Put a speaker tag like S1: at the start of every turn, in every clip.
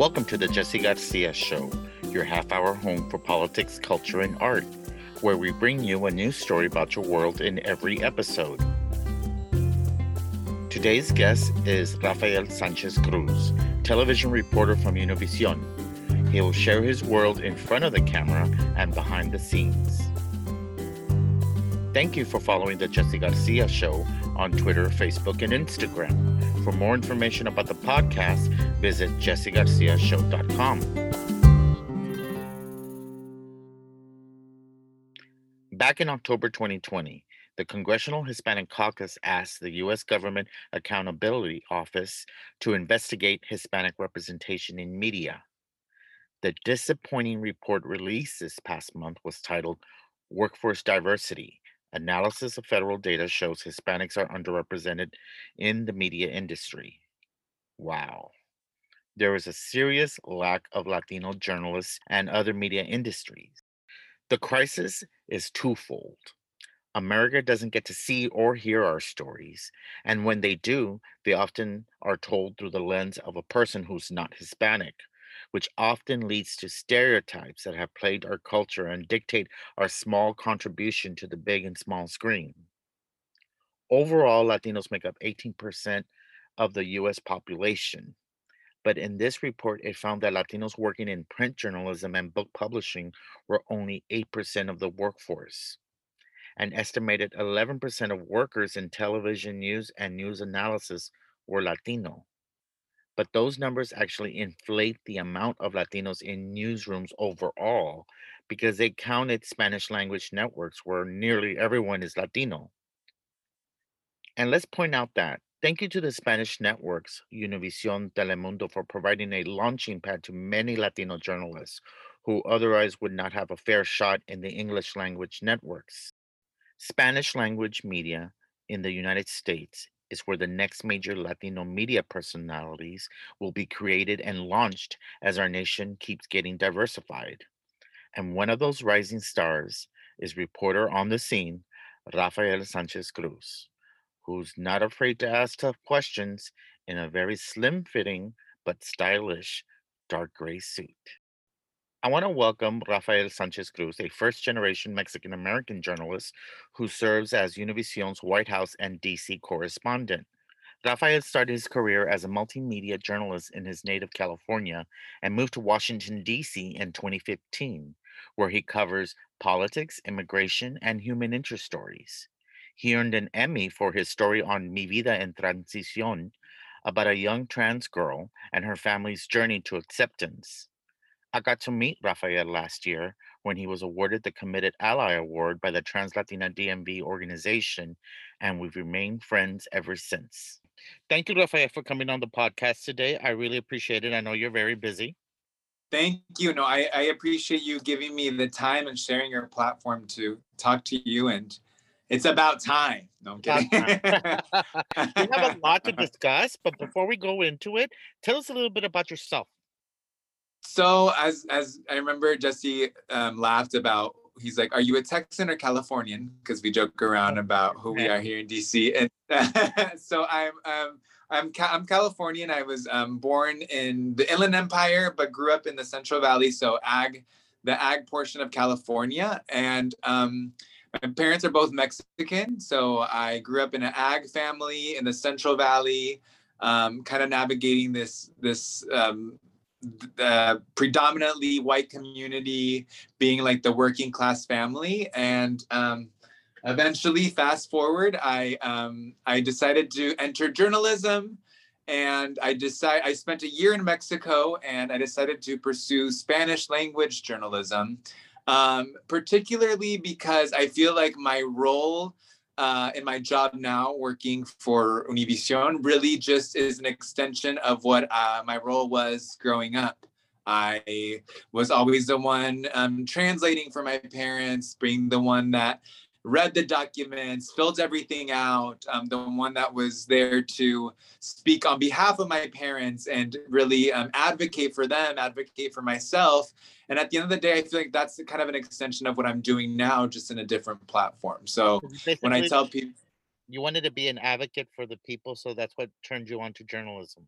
S1: Welcome to the Jesse Garcia Show, your half hour home for politics, culture, and art, where we bring you a new story about your world in every episode. Today's guest is Rafael Sanchez Cruz, television reporter from Univision. He will share his world in front of the camera and behind the scenes. Thank you for following the Jesse Garcia Show on Twitter, Facebook, and Instagram. For more information about the podcast, visit jessegarciashow.com. Back in October 2020, the Congressional Hispanic Caucus asked the U.S. Government Accountability Office to investigate Hispanic representation in media. The disappointing report released this past month was titled Workforce Diversity Analysis of federal data shows Hispanics are underrepresented in the media industry. Wow. There is a serious lack of Latino journalists and other media industries. The crisis is twofold. America doesn't get to see or hear our stories, and when they do, they often are told through the lens of a person who's not Hispanic which often leads to stereotypes that have plagued our culture and dictate our small contribution to the big and small screen. Overall, Latinos make up 18% of the US population. But in this report, it found that Latinos working in print journalism and book publishing were only 8% of the workforce. An estimated 11% of workers in television news and news analysis were Latino but those numbers actually inflate the amount of Latinos in newsrooms overall because they counted Spanish language networks where nearly everyone is Latino. And let's point out that thank you to the Spanish networks, Univision, Telemundo, for providing a launching pad to many Latino journalists who otherwise would not have a fair shot in the English language networks. Spanish language media in the United States is where the next major Latino media personalities will be created and launched as our nation keeps getting diversified. And one of those rising stars is reporter on the scene, Rafael Sanchez Cruz, who's not afraid to ask tough questions in a very slim fitting but stylish dark gray suit. I want to welcome Rafael Sanchez Cruz, a first generation Mexican American journalist who serves as Univision's White House and DC correspondent. Rafael started his career as a multimedia journalist in his native California and moved to Washington, D.C. in 2015, where he covers politics, immigration, and human interest stories. He earned an Emmy for his story on Mi Vida en Transición about a young trans girl and her family's journey to acceptance. I got to meet Rafael last year when he was awarded the Committed Ally Award by the Trans Latina DMV organization, and we've remained friends ever since. Thank you, Rafael, for coming on the podcast today. I really appreciate it. I know you're very busy.
S2: Thank you. No, I, I appreciate you giving me the time and sharing your platform to talk to you. And it's about time. No, I'm kidding.
S1: we have a lot to discuss, but before we go into it, tell us a little bit about yourself.
S2: So as as I remember, Jesse um, laughed about. He's like, "Are you a Texan or Californian?" Because we joke around about who we are here in DC. And so I'm um, I'm I'm Californian. I was um, born in the Inland Empire, but grew up in the Central Valley. So ag, the ag portion of California, and um, my parents are both Mexican. So I grew up in an ag family in the Central Valley, um, kind of navigating this this um, the predominantly white community being like the working class family and um, eventually fast forward i um, i decided to enter journalism and i decided i spent a year in mexico and i decided to pursue spanish language journalism um, particularly because i feel like my role uh, in my job now working for Univision really just is an extension of what uh, my role was growing up. I was always the one um, translating for my parents, being the one that read the documents, filled everything out, um, the one that was there to speak on behalf of my parents and really um, advocate for them, advocate for myself. And at the end of the day, I feel like that's kind of an extension of what I'm doing now, just in a different platform. So when I tell people,
S1: you wanted to be an advocate for the people, so that's what turned you on to journalism.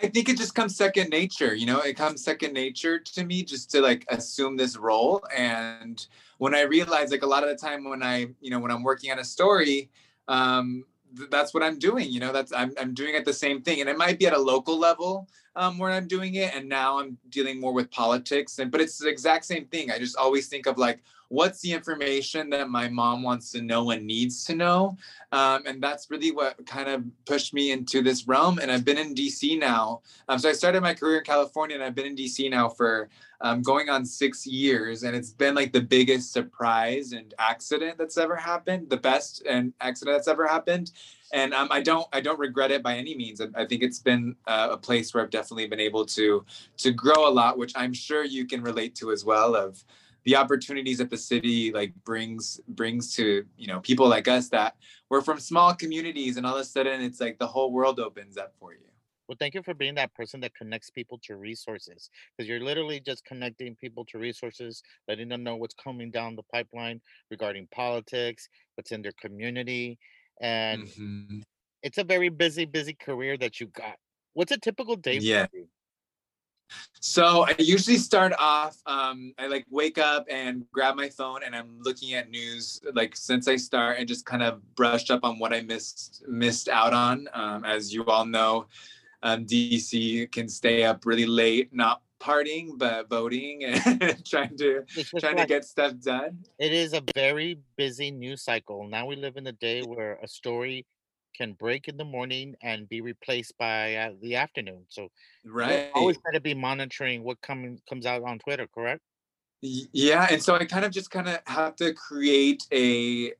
S2: I think it just comes second nature, you know, it comes second nature to me just to like assume this role. And when I realize like a lot of the time when I, you know, when I'm working on a story, um, th- that's what I'm doing, you know, that's I'm I'm doing it the same thing. And it might be at a local level um where I'm doing it. And now I'm dealing more with politics. And but it's the exact same thing. I just always think of like what's the information that my mom wants to know and needs to know um, and that's really what kind of pushed me into this realm and i've been in dc now um, so i started my career in california and i've been in dc now for um, going on six years and it's been like the biggest surprise and accident that's ever happened the best and accident that's ever happened and um, i don't i don't regret it by any means i, I think it's been uh, a place where i've definitely been able to to grow a lot which i'm sure you can relate to as well of the opportunities that the city like brings brings to you know people like us that we're from small communities and all of a sudden it's like the whole world opens up for you
S1: Well, thank you for being that person that connects people to resources because you're literally just connecting people to resources, letting them know what's coming down the pipeline regarding politics, what's in their community. And
S2: Mhm.
S1: it's a very busy, busy career that you got. What's a typical day
S2: yeah
S1: you?
S2: so i usually start off um i like wake up and grab my phone and i'm looking at news like since i start and just kind of brush up on what i missed missed out on um, as you all know um, dc can stay up really late not partying but voting and trying to trying to get stuff done
S1: it is a very busy news cycle. Now we live in a day where a story can break in the morning and be replaced by uh, the afternoon. So right always got to be monitoring what coming comes out on Twitter, correct?
S2: Yeah and so i kind of just kind of have to create a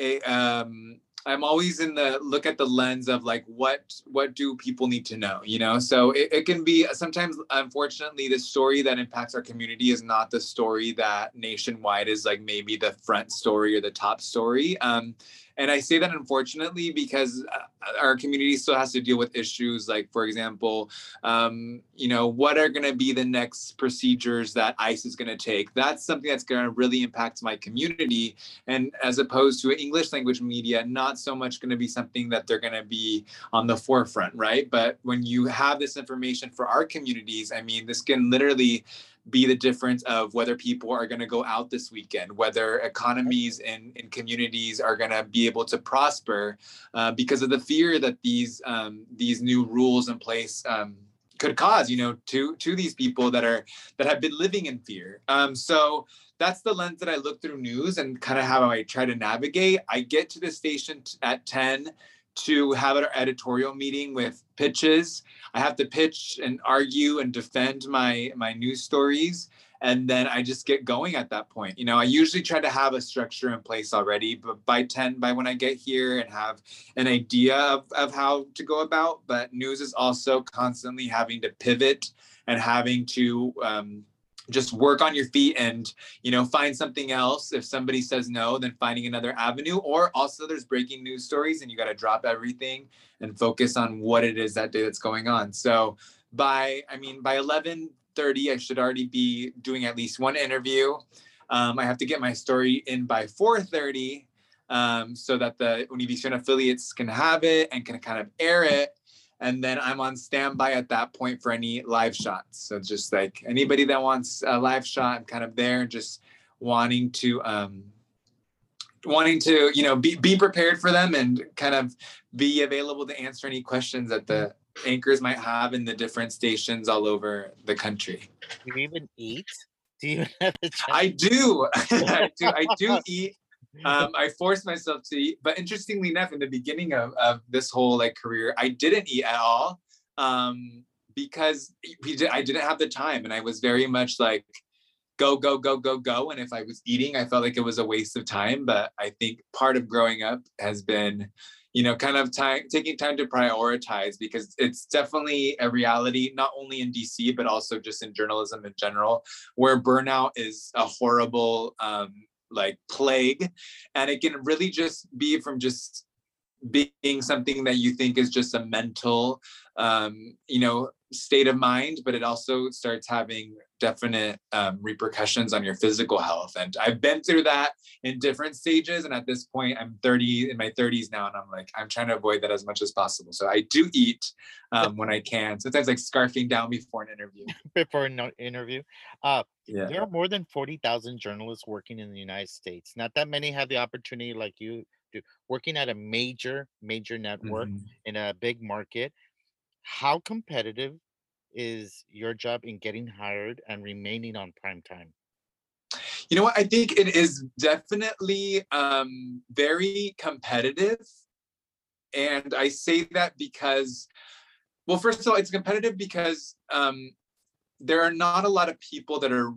S2: a um i'm always in the look at the lens of like what what do people need to know you know? So it, it can be sometimes unfortunately the story that impacts our community is not the story that nationwide is like maybe the front story or the top story. Um and i say that unfortunately because uh, our community still has to deal with issues like for example um, you know, what are going to be the next procedures that ICE is going to take? That's something that's going to really impact my community. And as opposed to English language media, not so much going to be something that they're going to be on the forefront, right? But when you have this information for our communities, I mean, this can literally be the difference of whether people are going to go out this weekend, whether economies and, and communities are going to be able to prosper uh, because of the fear that these um, these new rules in place um, could cause you know to to these people that are that have been living in fear. Um so that's the lens that i look through news and kind of how i try to navigate. I get to the station t- at 10 to have an editorial meeting with pitches. I have to pitch and argue and defend my my news stories and then i just get going at that point. You know i usually try to have a structure in place already but by 10 by when i get here and have an idea of, of how to go about but news is also constantly having to pivot and having to um, just work on your feet and you know find something else. If somebody says no then finding another avenue or also there's breaking news stories and you got to drop everything and focus on what it is that day that's going on. So by i mean by 11 30 i should already be doing at least one interview. Um, i have to get my story in by 4.30 um, so that the Univision affiliates can have it and can kind of air it. And then I'm on standby at that point for any live shots. So just like anybody that wants a live shot, I'm kind of there, just wanting to um, wanting to you know be be prepared for them and kind of be available to answer any questions that the anchors might have in the different stations all over the country.
S1: Do you even eat? Do you have chance?
S2: I do. I do. I do eat. Um, I forced myself to eat, but interestingly enough, in the beginning of, of this whole like career, I didn't eat at all um, because we did, I didn't have the time, and I was very much like go go go go go. And if I was eating, I felt like it was a waste of time. But I think part of growing up has been, you know, kind of time taking time to prioritize because it's definitely a reality, not only in DC but also just in journalism in general, where burnout is a horrible um, like plague and it can really just be from just being something that you think is just a mental um, you know state of mind but it also starts having definite um, repercussions on your physical health. And i've been through that in different stages and at this point i'm 30 in my 30s now and i'm like i'm trying to avoid that as much as possible. So i do eat um, when i can sometimes like scarfing down before an interview.
S1: Before an interview. Uh
S2: yeah.
S1: there are more than 40,000 journalists working in the United States. Not that many have the opportunity like you do working at a major major network
S2: Mhm.
S1: in a big market. How competitive is your job in getting hired and remaining on prime time?
S2: You know what? I think it is definitely um, very competitive. And I say that because, well, first of all, it's competitive because um, there are not a lot of people that are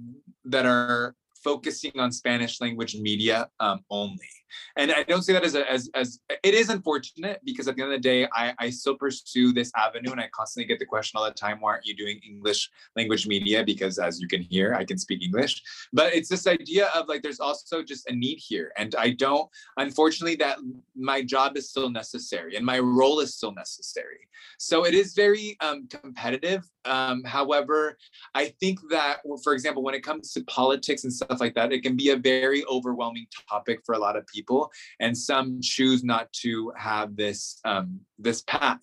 S2: that are focusing on Spanish language media um, only. And I don't say that as a, as as it is unfortunate because at the end of the day, I, I still pursue this avenue and I constantly get the question all the time, why aren't you doing English language media? Because as you can hear, I can speak English. But it's this idea of like there's also just a need here. And I don't unfortunately that my job is still necessary and my role is still necessary. So it is very um, competitive. Um, however, I think that, for example, when it comes to politics and stuff like that, it can be a very overwhelming topic for a lot of people, and some choose not to have this um, this path.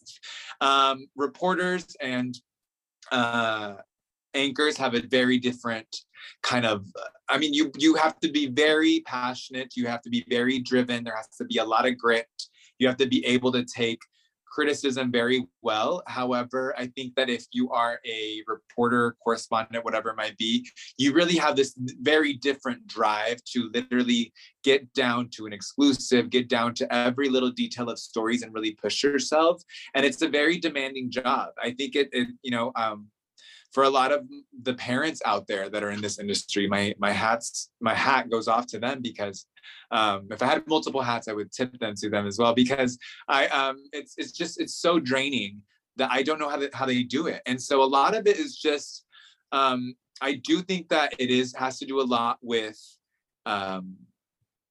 S2: Um, reporters and uh, anchors have a very different kind of i mean you you have to be very passionate you have to be very driven there has to be a lot of grit you have to be able to take criticism very well. However, I think that if you are a reporter, correspondent, whatever it might be, you really have this very different drive to literally get down to an exclusive, get down to every little detail of stories and really push yourself. And it's a very demanding job. I think it, it you know, um, for a lot of the parents out there that are in this industry, my my hats my hat goes off to them because um, if I had multiple hats, I would tip them to them as well because I um, it's it's just it's so draining that I don't know how they, how they do it, and so a lot of it is just um, I do think that it is has to do a lot with um,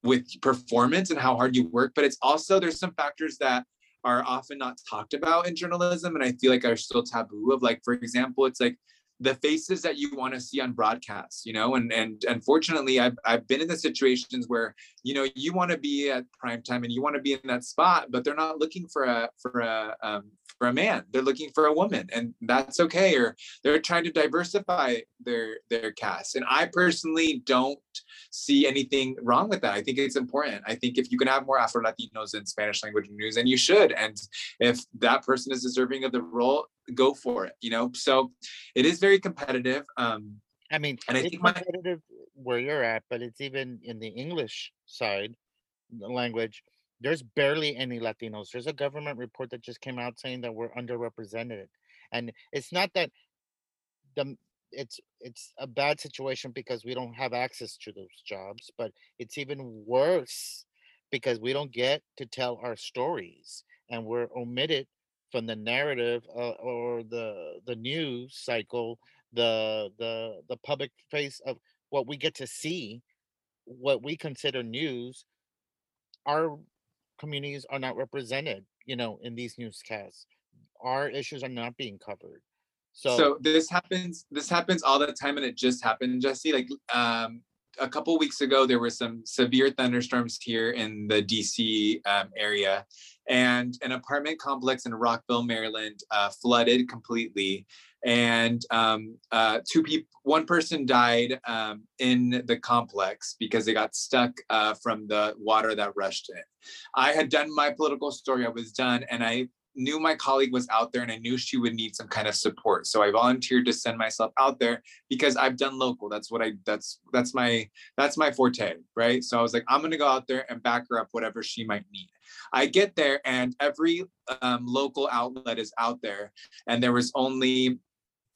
S2: with performance and how hard you work, but it's also there's some factors that are often not talked about in journalism and I feel like are still taboo of like for example it's like the faces that you want to see on broadcast you know and and unfortunately I've, I've been in the situations where you know you want to be at prime time and you want to be in that spot but they're not looking for a for a um, for a man. They're looking for a woman and that's okay or they're trying to diversify their their cast. And i personally don't see anything wrong with that. I think it's important. I think if you can have more afro latinos in spanish language news and you should. And if that person is deserving of the role go for it you know so it is very competitive um
S1: I mean,
S2: and i
S1: it's
S2: think my
S1: competitive where you're at, but it's even in the English side, the language. There's barely any Latinos. There's a government report that just came out saying that we're underrepresented, and it's not that the it's it's a bad situation because we don't have access to those jobs, but it's even worse because we don't get to tell our stories and we're omitted from the narrative uh, or the the news cycle, the the the public face of what we get to see, what we consider news. Our communities are not represented, you know, in these newscasts. Our issues are not being covered. So
S2: So this happens. This happens all the time, and it just happened, Jesse. Like um, a couple weeks ago, there were some severe thunderstorms here in the DC um, area, and an apartment complex in Rockville, Maryland, uh, flooded completely, and um, uh, two people, one person died um, in the complex because they got stuck uh, from the water that rushed in. I had done my political story. I was done, and I knew my colleague was out there and I knew she would need some kind of support. So I volunteered to send myself out there because I've done local. That's what I that's that's my that's my forte, right? So I was like, I'm gonna go out there and back her up whatever she might need. I get there and every um, local outlet is out there, and there was only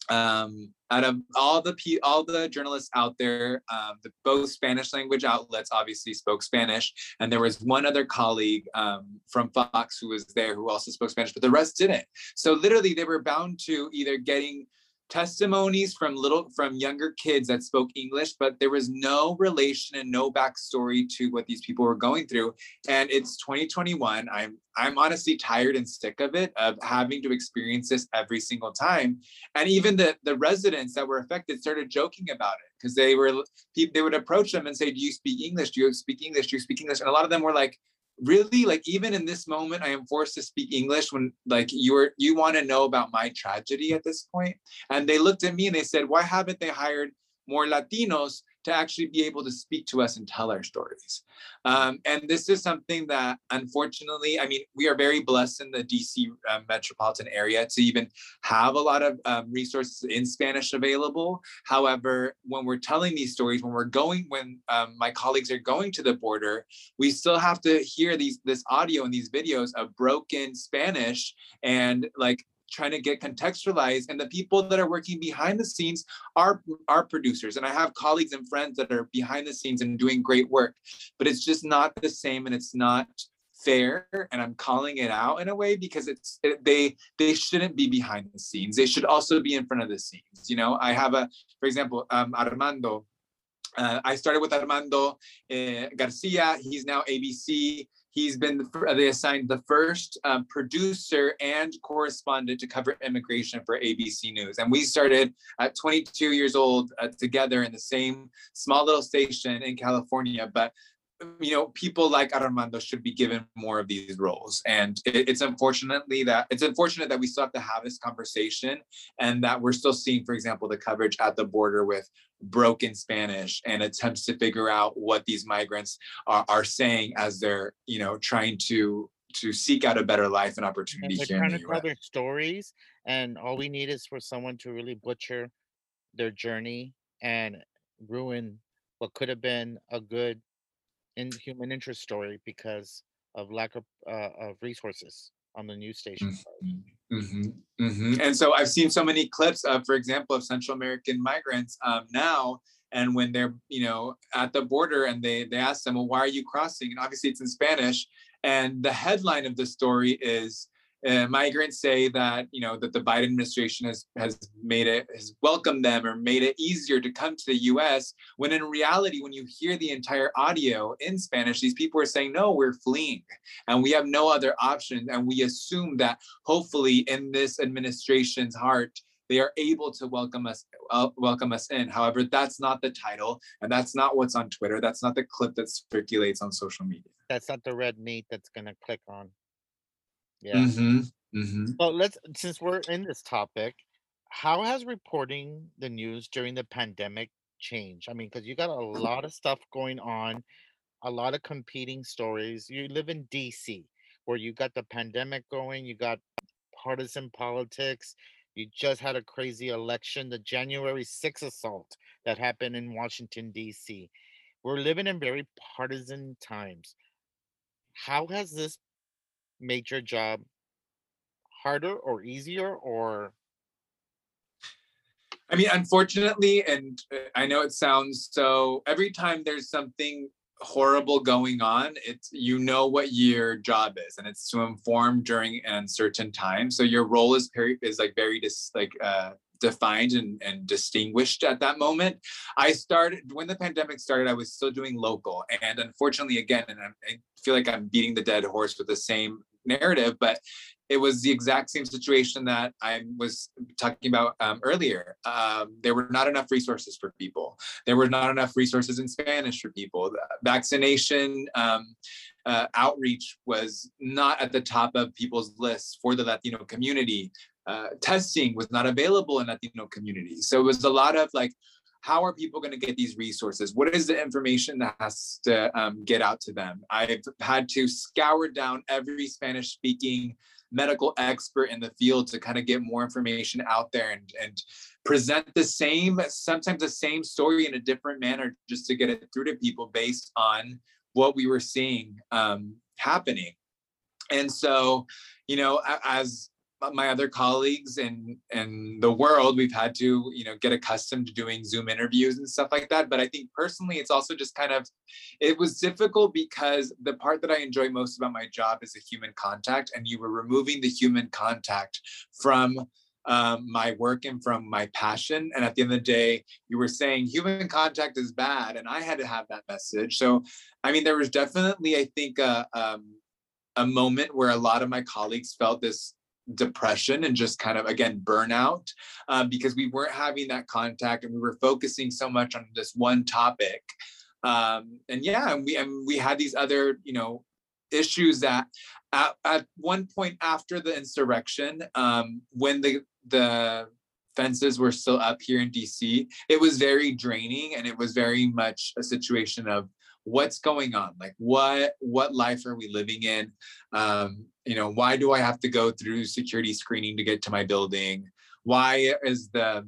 S2: um, out of all the pe- all the journalists out there, um, the both Spanish language outlets obviously spoke Spanish, and there was one other colleague um, from Fox who was there who also spoke Spanish, but the rest didn't. So literally, they were bound to either getting testimonies from little from younger kids that spoke english but there was no relation and no backstory to what these people were going through. And it's 2021 i'm i'm honestly tired and sick of it of having to experience this every single time. And even the the residents that were affected started joking about it because they were they would approach them and say do you speak english? Do you speak english? Do you speak english? And a lot of them were like really like even in this moment i am forced to speak english when like you're you want to know about my tragedy at this point. And they looked at me and they said why haven't they hired more latinos to actually be able to speak to us and tell our stories. Um, and this is something that, unfortunately, I mean, we are very blessed in the DC uh, metropolitan area to even have a lot of um, resources in Spanish available. However, when we're telling these stories, when we're going, when um, my colleagues are going to the border, we still have to hear these this audio and these videos of broken Spanish and like trying to get contextualized and the people that are working behind the scenes are are producers and i have colleagues and friends that are behind the scenes and doing great work but it's just not the same and it's not fair and i'm calling it out in a way because it's it, they they shouldn't be behind the scenes they should also be in front of the scenes you know i have a for example um, armando uh, I started with Armando uh, Garcia. He's now ABC. He's been the, they assigned the first um, producer and correspondent to cover immigration for ABC News. And we started at 22 years old uh, together in the same small little station in California. But you know, people like Armando should be given more of these roles. And it, it's unfortunately that it's unfortunate that we still have to have this conversation and that we're still seeing, for example, the coverage at the border with broken Spanish and attempts to figure out what these migrants are, are saying as they're, you know, trying to to seek out a better life and opportunity
S1: And they're trying
S2: the
S1: to tell their stories, and all we need is for someone to really butcher their journey and ruin what could have been a good in human interest story because of lack of uh, of resources on the news station. side.
S2: hmm hmm And so I've seen so many clips of, for example, of Central American migrants um, now, and when they're you know at the border and they they ask them, well, why are you crossing? And obviously it's in Spanish, and the headline of the story is. Uh, migrants say that you know that the Biden administration has has made it has welcomed them or made it easier to come to the U.S. When in reality, when you hear the entire audio in Spanish, these people are saying, "No, we're fleeing, and we have no other option." And we assume that hopefully in this administration's heart they are able to welcome us uh, welcome us in however that's not the title and that's not what's on twitter that's not the clip that circulates on social media
S1: That's not the red meat that's gonna click on. Yeah.
S2: mm-hmm. Mm-hmm.
S1: Let's since we're in this topic, how has reporting the news during the pandemic changed? I mean, because you got a lot of stuff going on, a lot of competing stories. You live in DC, where you got the pandemic going, you got partisan politics. You just had a crazy election, the January 6th assault that happened in Washington, D.C. We're living in very partisan times. How has this made your job harder or easier or
S2: I mean, unfortunately, and uh, I know it sounds so. Every time there's something horrible going on, it's you know what your job is, and it's to inform during an uncertain time. So your role is very is like very like uh, defined and, and distinguished at that moment. I started when the pandemic started. I was still doing local, and unfortunately, again, and I'm, I feel like I'm beating the dead horse with the same narrative, but it was the exact same situation that I was talking about um, earlier. Um, there were not enough resources for people. There were not enough resources in Spanish for people. The vaccination um, uh, outreach was not at the top of people's lists for the Latino community. Uh, testing was not available in Latino communities. So it was a lot of like, how are people going to get these resources? What is the information that has to um, get out to them? I've had to scour down every Spanish speaking medical expert in the field to kind of get more information out there and, and present the same, sometimes the same story in a different manner just to get it through to people based on what we were seeing um, happening. And so, you know, as my other colleagues and in the world we've had to you know get accustomed to doing zoom interviews and stuff like that but i think personally it's also just kind of it was difficult because the part that i enjoy most about my job is the human contact and you were removing the human contact from um, my work and from my passion. And at the end of the day, you were saying human contact is bad, and I had to have that message. So, I mean, there was definitely, I think, a, um, a moment where a lot of my colleagues felt this depression and just kind of again burnout um, because we weren't having that contact and we were focusing so much on this one topic. Um, and yeah and we and we had these other you know issues that at, at one point after the insurrection um, when the the fences were still up here in dc it was very draining and it was very much a situation of what's going on? Like what what life are we living in? Um, you know why do i have to go through security screening to get to my building? Why is the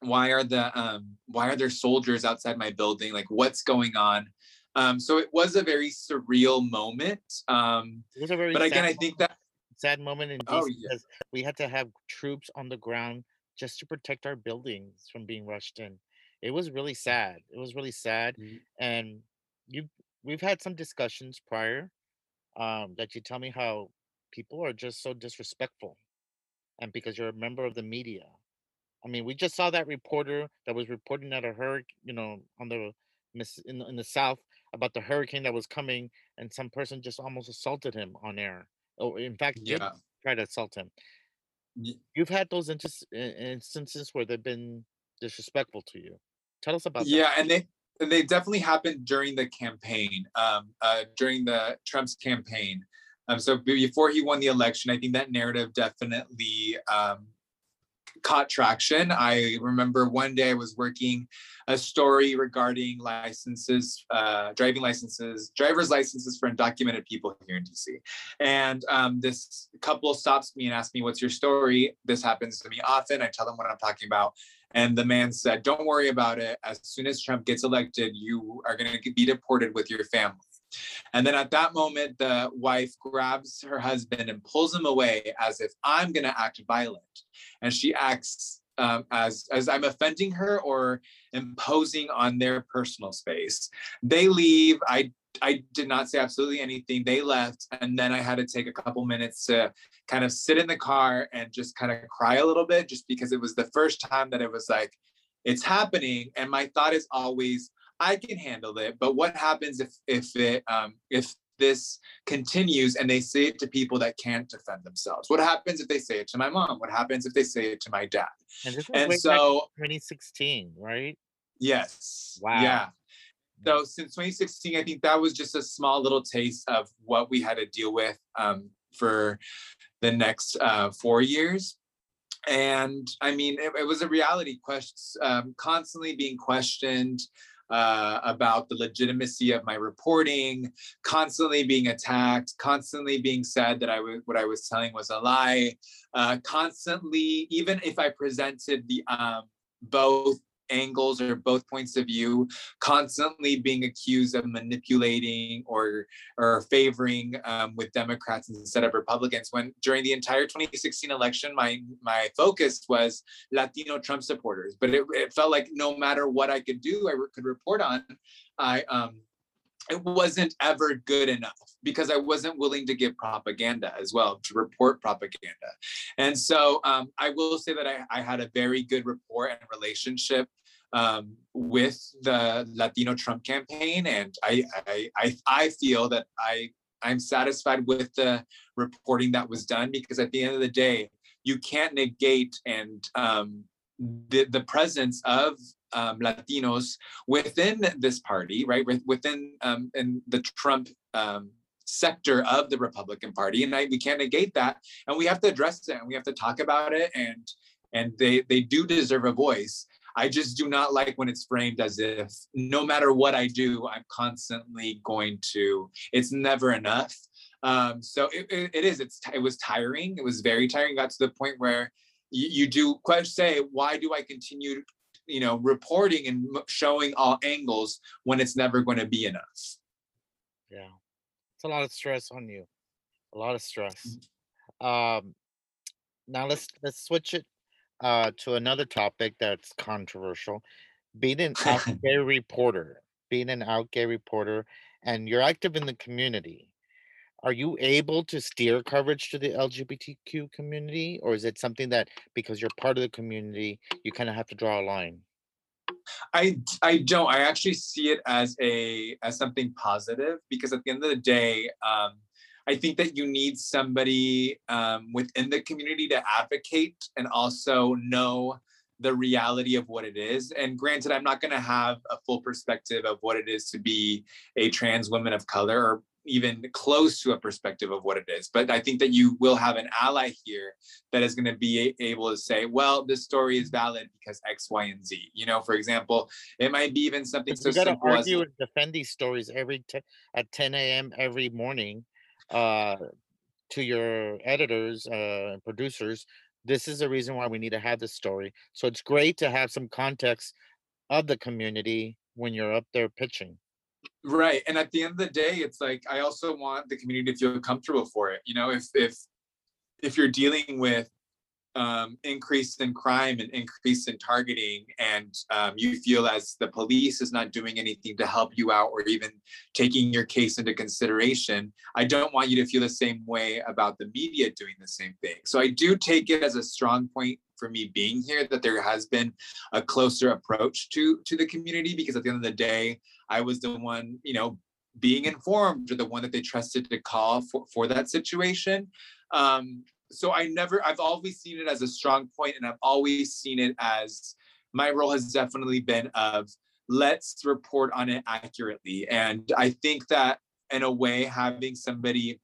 S2: why are the um why are there soldiers outside my building? Like what's going on? Um so it was a very surreal moment um
S1: It was a very
S2: but again
S1: sad
S2: i think
S1: moment,
S2: that
S1: sad moment in DC
S2: oh yeah.
S1: because we had to have troops on the ground just to protect our buildings from being rushed in. It was really sad. It was really sad,
S2: Mm,
S1: and you we've had some discussions prior um, that you tell me how people are just so disrespectful, and because you're a member of the media. I mean, we just saw that reporter that was reporting at a hurricane, you know, on the miss in the, in the south about the hurricane that was coming, and some person just almost assaulted him on air. Oh, in fact,
S2: yeah
S1: try to assault him. You've had those instances where they've been disrespectful to you. Tell us about that.
S2: yeah and they they definitely happened during the campaign um uh during the trump's campaign. Um so before he won the election i think that narrative definitely um caught traction. I remember one day I was working a story regarding licenses, uh, driving licenses, driver's licenses for undocumented people here in DC. And um, this couple stops me and asks me, What's your story? This happens to me often. I tell them what I'm talking about. And the man said, Don't worry about it. As soon as Trump gets elected, you are going to be deported with your family. And then at that moment, the wife grabs her husband and pulls him away as if I'm going to act violent. And she acts um, as, as I'm offending her or imposing on their personal space. They leave. I, I did not say absolutely anything. They left. And then I had to take a couple minutes to kind of sit in the car and just kind of cry a little bit, just because it was the first time that it was like, it's happening. And my thought is always, I can handle it. But what happens if if it um, if this continues and they say it to people that can't defend themselves? What happens if they say it to my mom? What happens if they say it to my dad?
S1: And this
S2: And so,
S1: 2016, right?
S2: yes,
S1: Wow.
S2: yeah.
S1: Yeah.
S2: So since 2016, I think that was just a small little taste of what we had to deal with um, for the next uh, four years. And I mean, it, it was a reality question, um, constantly being questioned uh, about the legitimacy of my reporting, constantly being attacked, constantly being said that I was what I was telling was a lie, uh, constantly, even if I presented the um, both angles or both points of view constantly being accused of manipulating or or favoring um, with democrats instead of republicans. When during the entire 2016 election my my focus was latino trump supporters but it, it felt like no matter what i could do i re- could report on i um it wasn't ever good enough because I wasn't willing to give propaganda as well to report propaganda. And so um, I will say that I, I had a very good rapport and relationship um, with the Latino Trump campaign, and I, I I I feel that I I'm satisfied with the reporting that was done because at the end of the day, you can't negate and um, the the presence of um, Latinos within this party, right? Within um, in the Trump um, sector of the Republican Party, and I, we can't negate that, and we have to address it, and we have to talk about it, and and they they do deserve a voice. I just do not like when it's framed as if no matter what I do, I'm constantly going to. It's never enough. Um, so it, it, it is. It's it was tiring. It was very tiring. Got to the point where you, you do say, why do I continue you know reporting and showing all angles when it's never going to be enough
S1: Yeah. It's a lot of stress on you. A lot of stress.
S2: Mm.
S1: Um, now let's let's switch it uh to another topic that's controversial. Being an out gay reporter, being an out gay reporter, and you're active in the community. Are you able to steer coverage to the LGBTQ community, or is it something that because you're part of the community, you kind of have to draw a line?
S2: I I don't. I actually see it as a as something positive because at the end of the day, um, I think that you need somebody um, within the community to advocate and also know the reality of what it is. And granted, I'm not going to have a full perspective of what it is to be a trans woman of color or even close to a perspective of what it is. But I think that you will have an ally here that is going to be able to say, well, this story is valid because X, Y, and Z. You know, for example, it might be even something so simple.
S1: you got to
S2: simple as
S1: argue and defend these stories every t- at 10 a.m. every morning uh, to your editors uh, and producers. This is the reason why we need to have this story. So it's great to have some context of the community when you're up there pitching.
S2: Right. And at the end of the day, it's like I also want the community to feel comfortable for it. You know, if if if you're dealing with um, increase in crime and increase in targeting, and um, you feel as the police is not doing anything to help you out or even taking your case into consideration, I don't want you to feel the same way about the media doing the same thing. So I do take it as a strong point for me being here that there has been a closer approach to to the community because at the end of the day, I was the one, you know, being informed or the one that they trusted to call for, for that situation. Um, so I never, I've always seen it as a strong point, and I've always seen it as my role has definitely been of let's report on it accurately. And I think that in a way, having somebody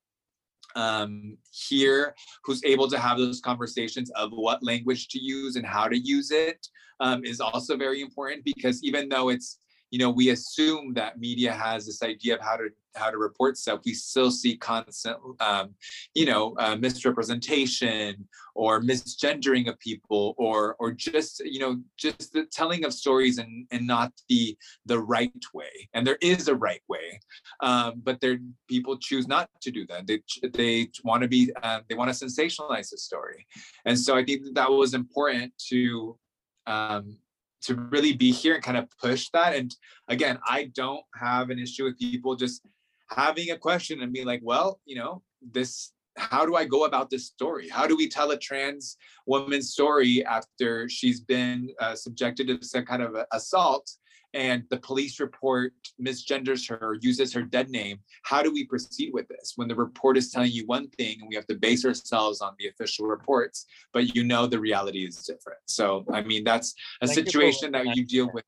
S2: um, here who's able to have those conversations of what language to use and how to use it um, is also very important because even though it's you know we assume that media has this idea of how to how to report stuff. We still see constant um, you know uh, misrepresentation or misgendering of people or or just you know just the telling of stories and and not the the right way. And there is a right way um, but there people choose not to do that. They they want to be uh, they want to sensationalize the story. And so i think that, that was important to um, to really be here and kind of push that. And again, I don't have an issue with people just having a question and being like, well, you know, this how do I go about this story? How do we tell a trans woman's story after she's been uh, subjected to some kind of assault and the police report misgenders her uses her dead name, how do we proceed with this when the report is telling you one thing and we have to base ourselves on the official reports, but you know the reality is different? So, I mean, that's a
S1: Thank you
S2: situation that you deal with.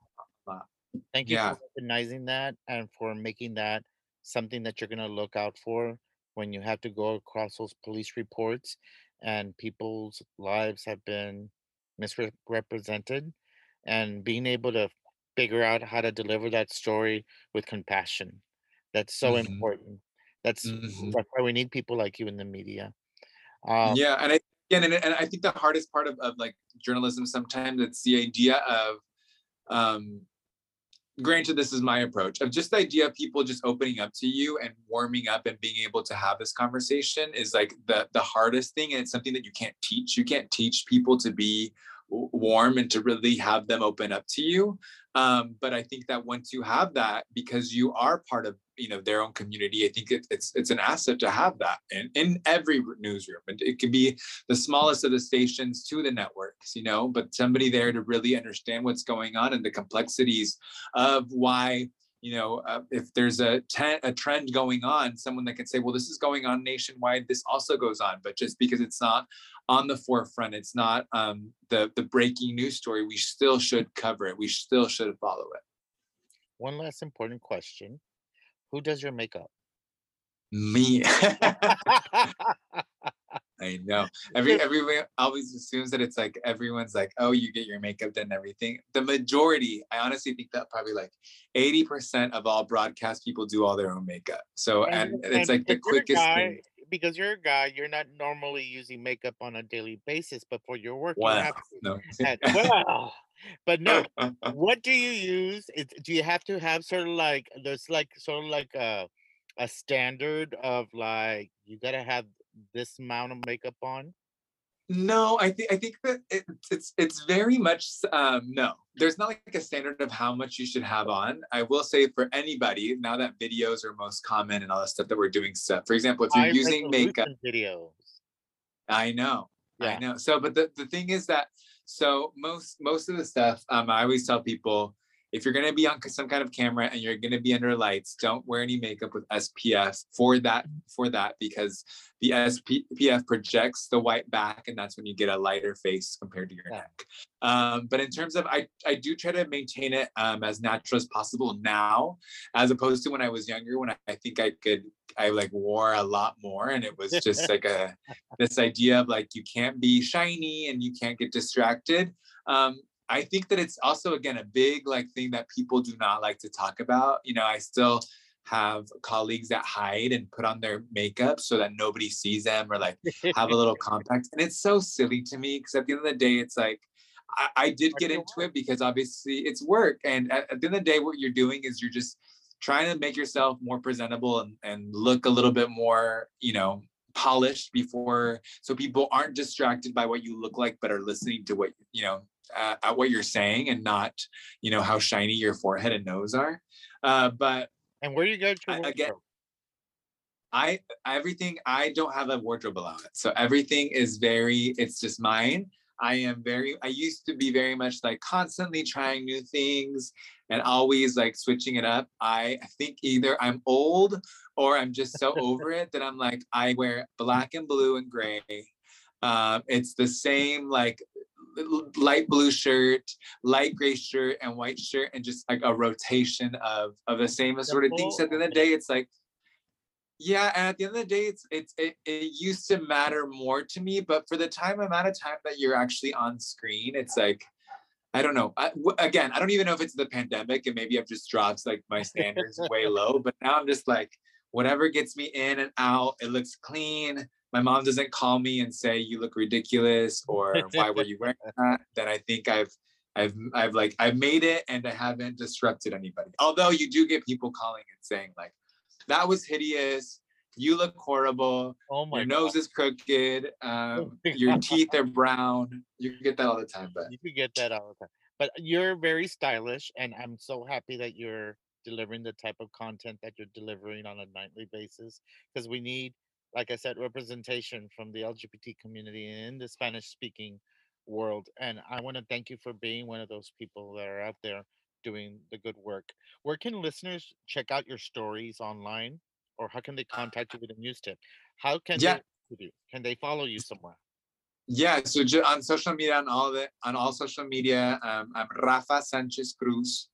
S2: a lot.
S1: Thank you
S2: Yeah.
S1: for recognizing that and for making that something that you're going to look out for when you have to go across those police reports and people's lives have been misrepresented and being able to figure out how to deliver that story with compassion. That's so
S2: Mhm,
S1: important. That's
S2: mhm.
S1: that's why we need people like you in the media. Um,
S2: Yeah, and I again, and, and I think the hardest part of, of like journalism sometimes it's the idea of um granted this is my approach of just the idea of people just opening up to you and warming up and being able to have this conversation is like the the hardest thing and it's something that you can't teach you can't teach people to be warm and to really have them open up to you. Um, but i think that once you have that because you are part of you know their own community i think it, it's it's an asset to have that in, in every newsroom. And it can be the smallest of the stations to the networks you know but somebody there to really understand what's going on and the complexities of why you know uh, if there's a, ten, a trend going on someone that can say well this is going on nationwide this also goes on but just because it's not on the forefront it's not um, the the breaking news story we still should cover it we still should follow it
S1: one last important question. Who does your makeup?
S2: me i know. Every everyone always assumes that it's like everyone's like oh you get your makeup done and everything. The majority i honestly think that probably like 80% of all broadcast people do all their own makeup. So and,
S1: And,
S2: it's like the quickest
S1: guy,
S2: thing.
S1: because you're a guy, you're not normally using makeup on a daily basis, but for your work, you
S2: wow
S1: have
S2: no.
S1: to. And, well, but no, what do you use? It, do you have to have sort of like there's like sort of like a a standard of like you gotta have this amount of makeup on?
S2: No, I think I think that it, it's it's very much um, no. There's not like a standard of how much you should have on. I will say for anybody now that videos are most common and all that stuff that we're doing stuff. For example, if you're
S1: High
S2: using makeup,
S1: videos.
S2: I know.
S1: yeah.
S2: I know. So, but the, the thing is that so most most of the stuff, um, I always tell people if you're gonna be on some kind of camera and you're gonna be under lights, don't wear any makeup with SPF for that for that because the SPF projects the white back and that's when you get a lighter face compared to your
S1: Yeah.
S2: neck. Um, but in terms of I I do try to maintain it um, as natural as possible now, as opposed to when I was younger when I, I think I could I like wore a lot more and it was just like a this idea of like you can't be shiny and you can't get distracted. Um, I think that it's also again a big like thing that people do not like to talk about. You know, I still have colleagues that hide and put on their makeup so that nobody sees them or like have a little compact. And it's so silly to me because at the end of the day, it's like I, I did get into it because obviously it's work. And at, at the end of the day, what you're doing is you're just trying to make yourself more presentable and, and look a little bit more, you know, polished before so people aren't distracted by what you look like but are listening to what you know uh, at what you're saying and not you know how shiny your forehead and nose are uh, but
S1: And where do you go to?
S2: I- again, I everything I don't have a wardrobe allowance. So everything is very it's just mine. I am very I used to be very much like constantly trying new things and always like switching it up. I think either I'm old or I'm just so over it that I'm like I wear black and blue and gray. Um, it's the same like light blue shirt, light gray shirt, and white shirt, and just like a rotation of of the same sort of things. At the end of the day, it's like yeah, and at the end of the day, it's it's it, it used to matter more to me, but for the time amount of time that you're actually on screen, it's like I don't know. I, w- again, I don't even know if it's the pandemic and maybe I've just dropped like my standards way low, but now I'm just like whatever gets me in and out, it looks clean. My mom doesn't call me and say you look ridiculous or why were you wearing that? Then I think I've I've I've like I've made it and I haven't disrupted anybody. Although you do get people calling and saying like that was hideous. You look horrible.
S1: Oh my
S2: Your nose
S1: God.
S2: is crooked. Um, your teeth are brown. You get that all the time, but
S1: You get that all the time. But you're very stylish, and I'm so happy that you're delivering the type of content that you're delivering on a nightly basis because we need, like I said, representation from the LGBT community in the Spanish speaking world. And I want to thank you for being one of those people that are out there doing the good work. Where can listeners check out your stories online, or how can they contact you with a news tip? How can
S2: Yeah.
S1: they? Can they follow you somewhere?
S2: yeah. So on social media, on all it, on all social media, um, I'm Rafa Sanchez Cruz,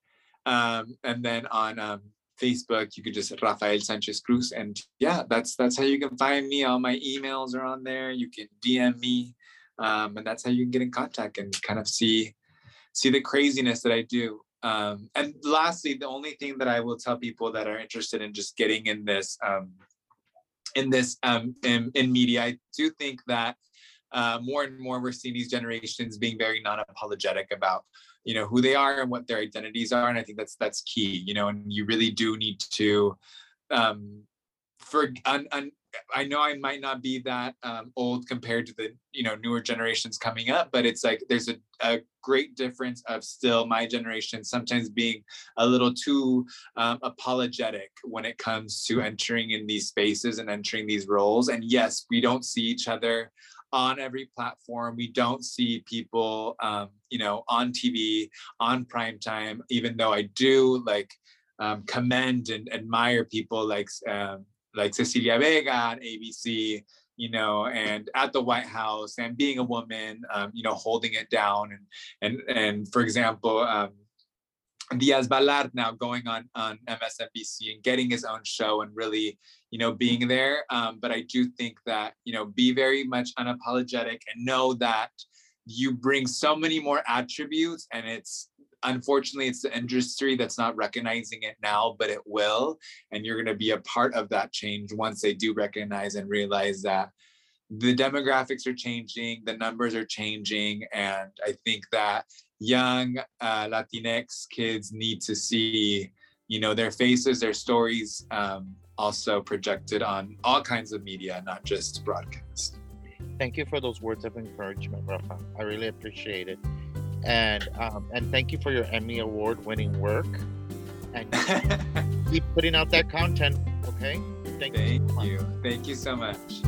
S2: um, and then on um, Facebook, you could just Rafael Sanchez Cruz, and yeah, that's that's how you can find me. All my emails are on there. You can DM me, um, and that's how you can get in contact and kind of see see the craziness that I do. Um, and lastly, the only thing that I will tell people that are interested in just getting in this um, in this um, in, in media, I do think that uh, more and more we're seeing these generations being very non-apologetic about you know who they are and what their identities are, and I think that's that's key. You know, and you really do need to um, for un, un, I know I might not be that um, old compared to the you know newer generations coming up, but it's like there's a, a great difference of still my generation sometimes being a little too um, apologetic when it comes to entering in these spaces and entering these roles. And yes, we don't see each other on every platform. We don't see people, um, you know, on TV, on prime time. Even though I do like um, commend and admire people like um, like Cecilia Vega on ABC, you know, and at the White House and being a woman, um, you know, holding it down and and and for example, um, Diaz Balart now going on on MSNBC and getting his own show and really, you know, being there. Um, but I do think that you know, be very much unapologetic and know that you bring so many more attributes, and it's unfortunately it's the industry that's not recognizing it now, but it will, and you're going to be a part of that change once they do recognize and realize that the demographics are changing, the numbers are changing, and I think that young uh, Latinx kids need to see, you know, their faces, their stories, um, also projected on all kinds of media, not just broadcast.
S1: Thank you for those words of encouragement, Rafa. I really appreciate it. And um, and thank you for your Emmy award winning work. And keep putting out that content, okay?
S2: Thank you. Thank you so much.